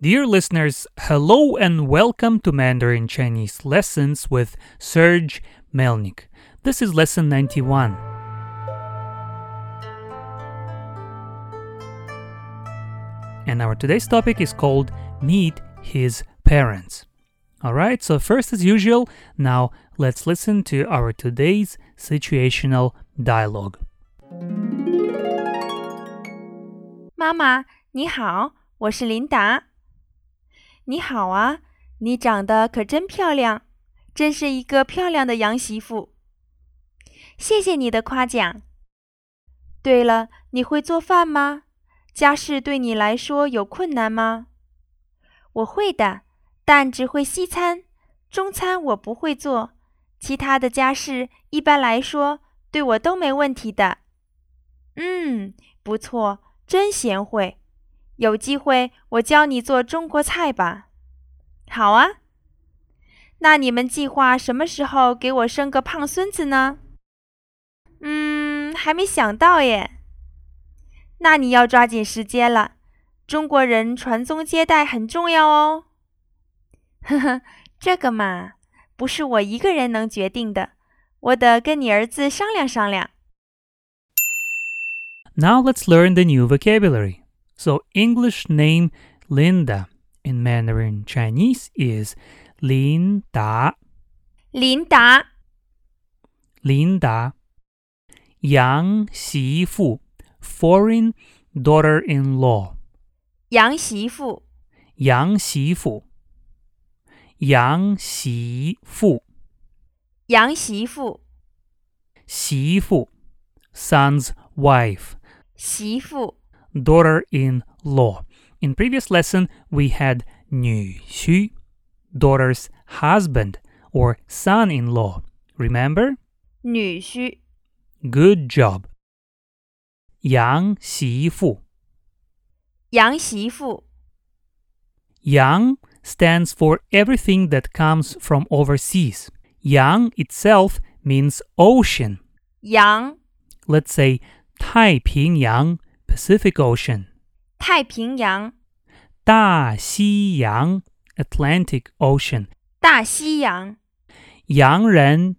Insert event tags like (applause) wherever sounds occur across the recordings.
Dear listeners, hello and welcome to Mandarin Chinese Lessons with Serge Melnyk. This is lesson 91. And our today's topic is called Meet His Parents. Alright, so first, as usual, now let's listen to our today's situational dialogue. 妈妈，你好，我是琳达。你好啊，你长得可真漂亮，真是一个漂亮的洋媳妇。谢谢你的夸奖。对了，你会做饭吗？家事对你来说有困难吗？我会的，但只会西餐，中餐我不会做。其他的家事一般来说对我都没问题的。嗯，不错。真贤惠，有机会我教你做中国菜吧。好啊，那你们计划什么时候给我生个胖孙子呢？嗯，还没想到耶。那你要抓紧时间了，中国人传宗接代很重要哦。呵呵，这个嘛，不是我一个人能决定的，我得跟你儿子商量商量。Now let's learn the new vocabulary. So English name Linda in Mandarin Chinese is Lin Da. Lin Da. Lin Da. Yang Xi Fu, foreign daughter-in-law. Yang Xi Fu. Yang Xi Fu. Yang Xi Fu. Yang Xi Fu. Xi Fu, son's wife. Xi Fu daughter-in-law. In previous lesson, we had 女婿, daughter's husband or son-in-law. Remember? 女婿， Good job. 杨媳妇.洋媳妇， Yang stands for everything that comes from overseas. Yang itself means ocean. 洋， Let's say 太平洋 Pacific Ocean. 太平洋，大西洋 Atlantic Ocean. 大西洋，洋人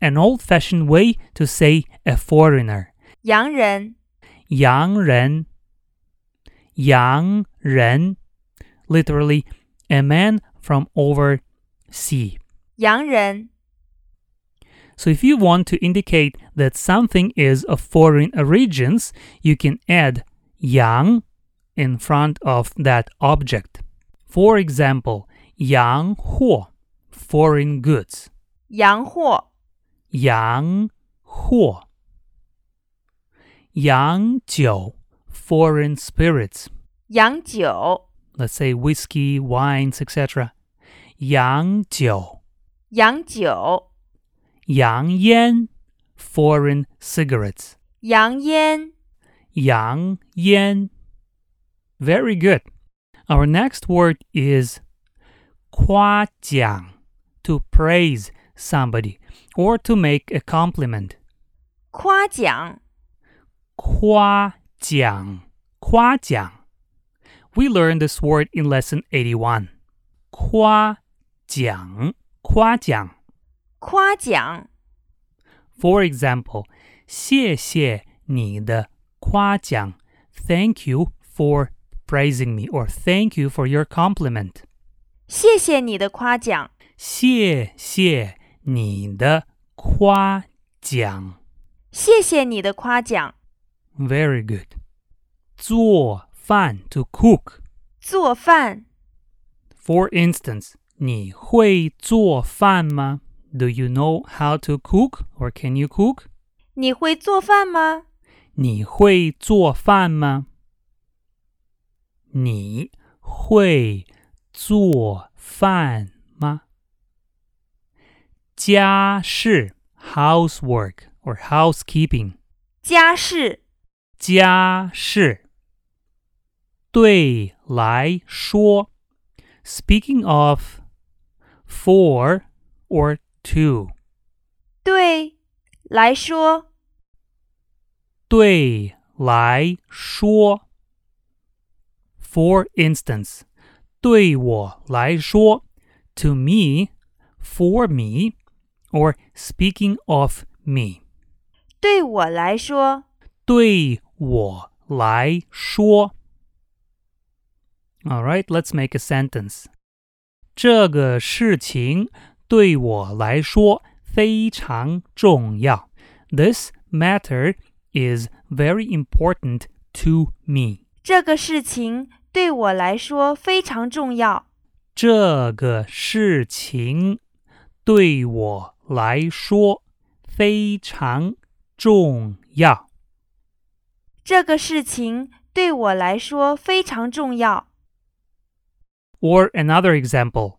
an old-fashioned way to say a foreigner. 洋人，洋人洋人 literally a man from oversea. 洋人， so if you want to indicate that something is of foreign origins, you can add yang in front of that object. For example, yang huo, foreign goods. Yang huo. Yang huo. Yang jiu, foreign spirits. Yang jiu. Let's say whiskey, wines, etc. Yang jiu. Yang jiu 洋烟 foreign cigarettes. 洋烟，洋烟. Very good. Our next word is 夸奖 to praise somebody or to make a compliment. 夸奖，夸奖，夸奖。We learned this word in lesson 81. 夸奖，夸奖。 夸奖， For example, 谢谢你的夸奖. Thank you for praising me or thank you for your compliment. 谢谢你的夸奖，谢谢你的夸奖。谢谢你的夸奖。 Very good. 做饭 to cook. 做饭， For instance, 你会做饭吗? Do you know how to cook or can you cook? 你会做饭吗？你会做饭吗？你会做饭吗？家事 housework or housekeeping 家事，家事对来说 speaking of for or to 对来说，对来说。For instance, 对我来说，to me, for me, or speaking of me. 对我来说，对我来说。All right, let's make a sentence. 这个事情 对我来说非常重要。This matter is very important to me. 这个事情对我来说非常重要。这个事情对我来说非常重要。这个事情对我来说非常重要。 Or another example，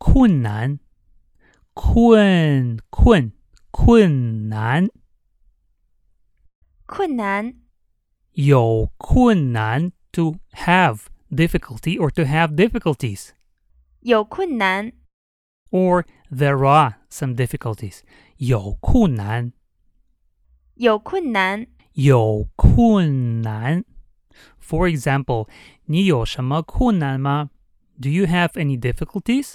困难困困困难困难，有困难 to have difficulty or to have difficulties 有困难， or there are some difficulties 有困难有困难。有困难。For example，你有什么困难吗？Do you have any difficulties？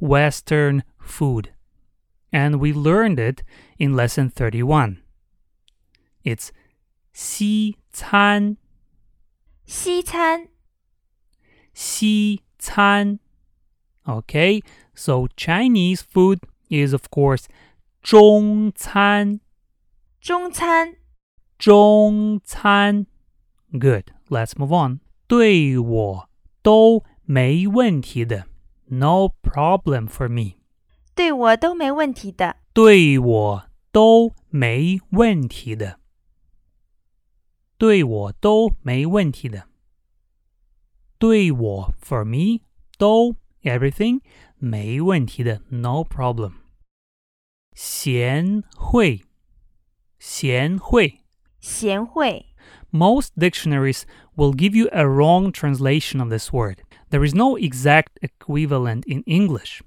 Western food. And we learned it in lesson 31. It's 西餐,西餐，西餐. Okay, so Chinese food is of course 中餐,中餐，中餐. Good. Let's move on. 对我都没问题的. No problem for me. 对我都没问题的。对我都没问题的。对我都没问题的。对我 for me 都 everything 没问题的 no problem。贤惠，贤惠。贤惠， Most dictionaries will give you a wrong translation of this word. There is no exact equivalent in English.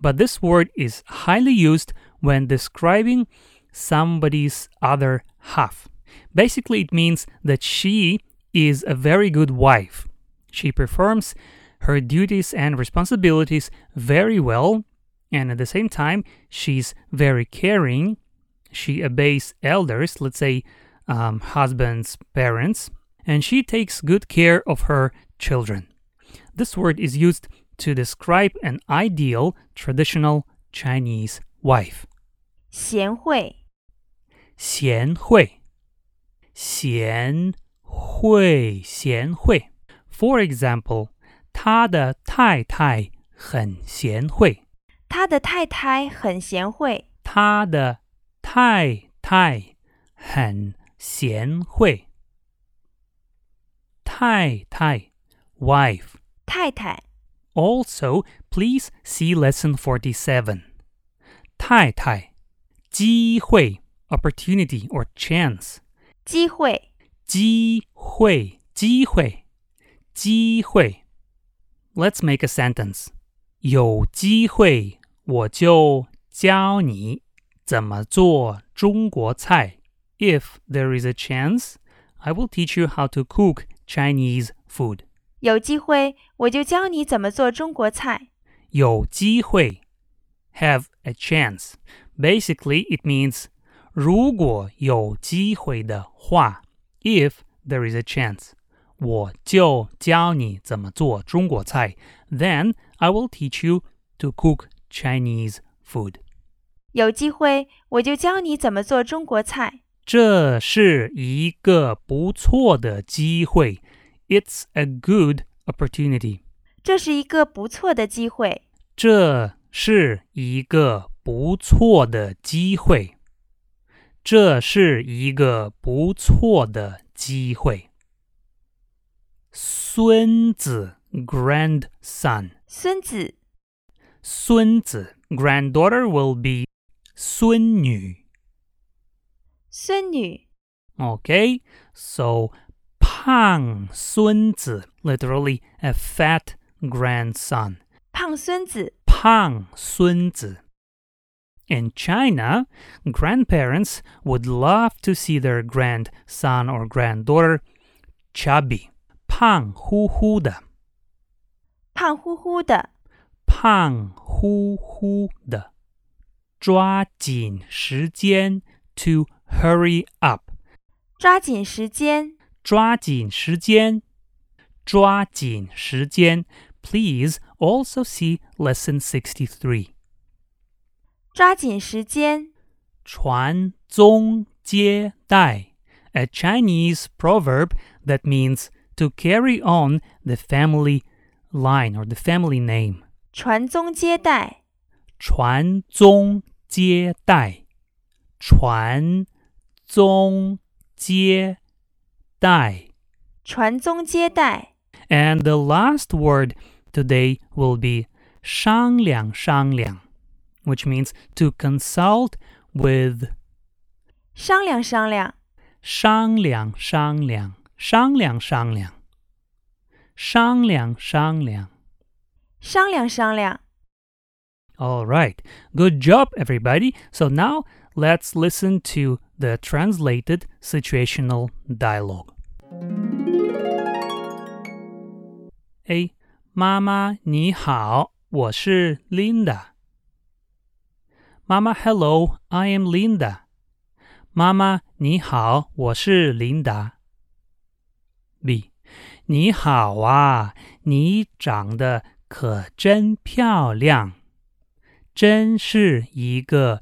But this word is highly used when describing somebody's other half. Basically, it means that she is a very good wife. She performs her duties and responsibilities very well, and at the same time, she's very caring. She obeys elders, let's say um, husband's parents, and she takes good care of her children. This word is used to describe an ideal traditional Chinese wife. 贤惠，贤惠，贤惠，贤惠。For example, 他的太太很贤惠。他的太太很贤惠。他的太太很贤惠。太太 wife. 太太， Also, please see lesson 47. 太太机会 opportunity or chance. 机会，机会机会机会 Let's make a sentence. 有机会我就教你怎么做中国菜。If there is a chance, I will teach you how to cook Chinese food. 有机会我就教你怎么做中国菜。有机会 have a chance. Basically, it means 如果有机会的话 if there is a chance. 我就教你怎么做中国菜。Then I will teach you to cook Chinese food. 有机会我就教你怎么做中国菜。这是一个不错的机会。It's a good opportunity. 这是一个不错的机会。这是一个不错的机会。这是一个不错的机会。孙子 grandson 孙子孙子 granddaughter will be 孙女。孙女 Okay, so 胖孙子 literally a fat grandson. 胖孙子胖孙子。In China, grandparents would love to see their grandson or granddaughter chubby, 胖乎乎的，胖乎乎的胖乎乎的，抓紧时间 to hurry up，抓紧时间 抓紧时间，抓紧时间。Please also see lesson sixty-three. 抓紧时间传宗接代, a Chinese proverb that means to carry on the family line or the family name. 传宗接代传宗接代，传宗接代。 传宗接代 And the last word today will be 商量商量, which means to consult with 商量商量商量商量商量商量商量商量。商量商量 All right. Good job, everybody. So now let's listen to the translated situational dialogue. A. 妈妈你好，我是 Linda。妈妈，Hello, I am Linda。妈妈你好，我是琳达。B. 你好啊，你长得可真漂亮，真是一个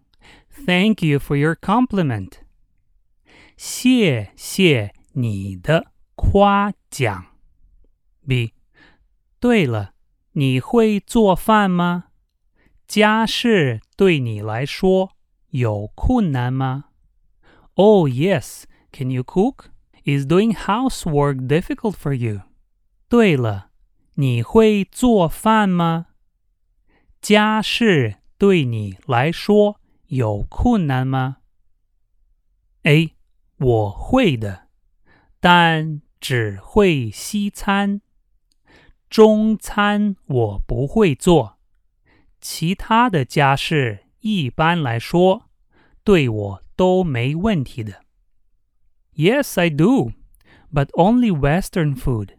，Thank you for your compliment。谢谢你的夸奖。B. 对了，你会做饭吗？家事对你来说有困难吗？Oh yes, can you cook? Is doing housework difficult for you? 对了，你会做饭吗？家事对你来说 有困难吗？A. 我会的，但只会西餐。中餐我不会做，其他的家事一般来说对我都没问题的。Yes, I do, but only Western food.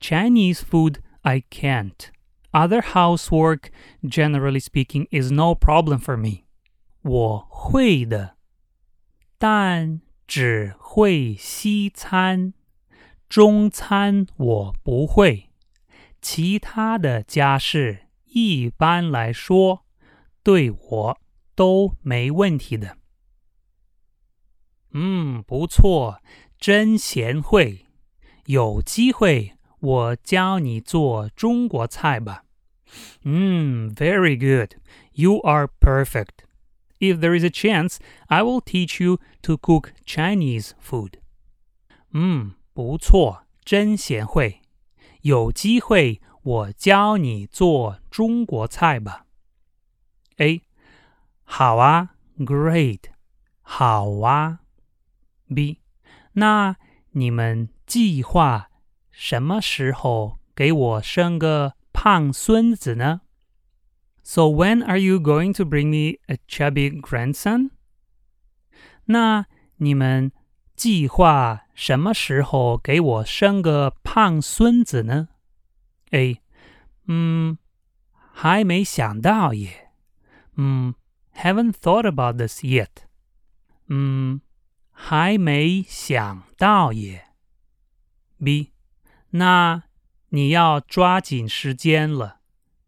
Chinese food I can't. Other housework, generally speaking, is no problem for me. 我会的，但只会西餐，中餐我不会。其他的家事一般来说对我都没问题的。嗯，不错，真贤惠。有机会我教你做中国菜吧。嗯，very good. You are perfect. If there is a chance, I will teach you to cook Chinese food. 嗯，不错，真贤惠。有机会我教你做中国菜吧。A，好啊，Great，好啊。B，那你们计划 什么时候给我生个胖孙子呢 ？So when are you going to bring me a chubby grandson？那你们计划什么时候给我生个胖孙子呢？A，嗯，还没想到耶。嗯，haven't thought about this yet。嗯，还没想到耶。B，那你要抓紧时间了。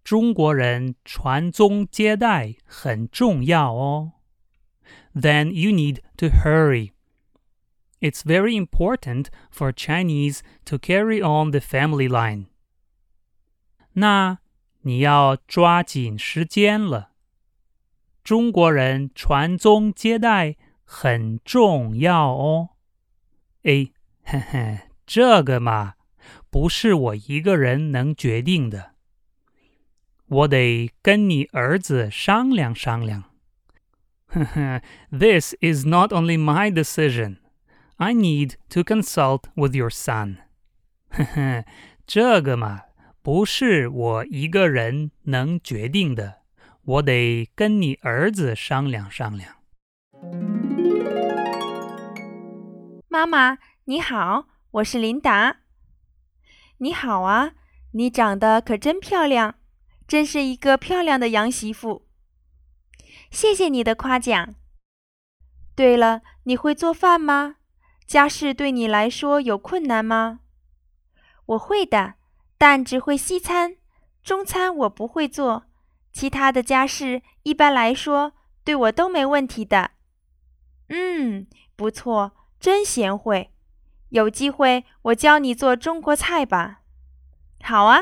中国人传宗接代很重要哦。Then you need to hurry. It's very important for Chinese to carry on the family line. 那你要抓紧时间了。中国人传宗接代很重要哦。A，嘿嘿，这个嘛，不是我一个人能决定的。 (laughs) 我得跟你儿子商量商量。This is not only my decision. I need to consult with your son. 这个嘛，不是我一个人能决定的，我得跟你儿子商量商量。妈妈，你好，我是琳达。你好啊，你长得可真漂亮， 真是一个漂亮的洋媳妇。谢谢你的夸奖。对了，你会做饭吗？家事对你来说有困难吗？我会的，但只会西餐，中餐我不会做。其他的家事一般来说对我都没问题的。嗯，不错，真贤惠。有机会我教你做中国菜吧。好啊。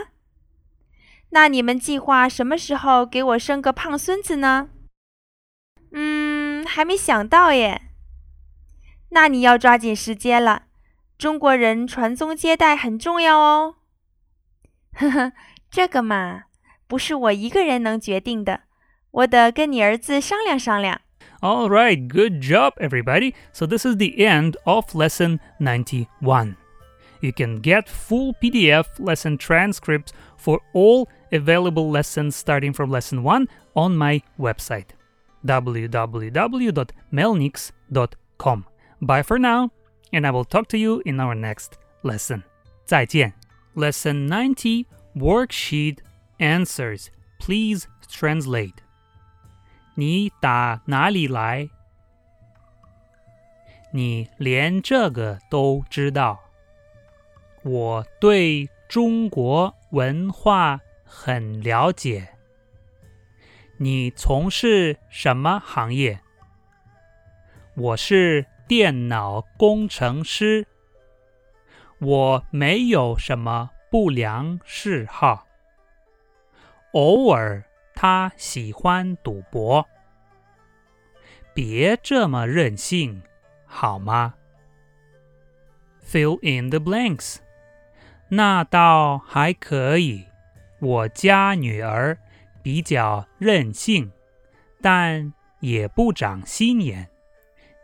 那你们计划什么时候给我生个胖孙子呢？嗯，还没想到耶。那你要抓紧时间了，中国人传宗接代很重要哦。呵呵，这个嘛，不是我一个人能决定的，我得跟你儿子商量商量。All right, good job, everybody. So this is the end of lesson 91. You can get full PDF lesson transcripts for all available lessons starting from lesson 1 on my website www.melnyks.com. Bye for now, and I will talk to you in our next lesson. 再见. Lesson 90 Worksheet Answers. Please translate. 你打哪里来？你连这个都知道。我对中国文化很了解。你从事什么行业？我是电脑工程师。我没有什么不良嗜好。偶尔他喜欢赌博。别这么任性，好吗？Fill in the blanks。那倒还可以。我家女儿比较任性，但也不长心眼。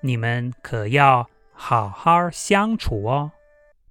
你们可要好好相处哦。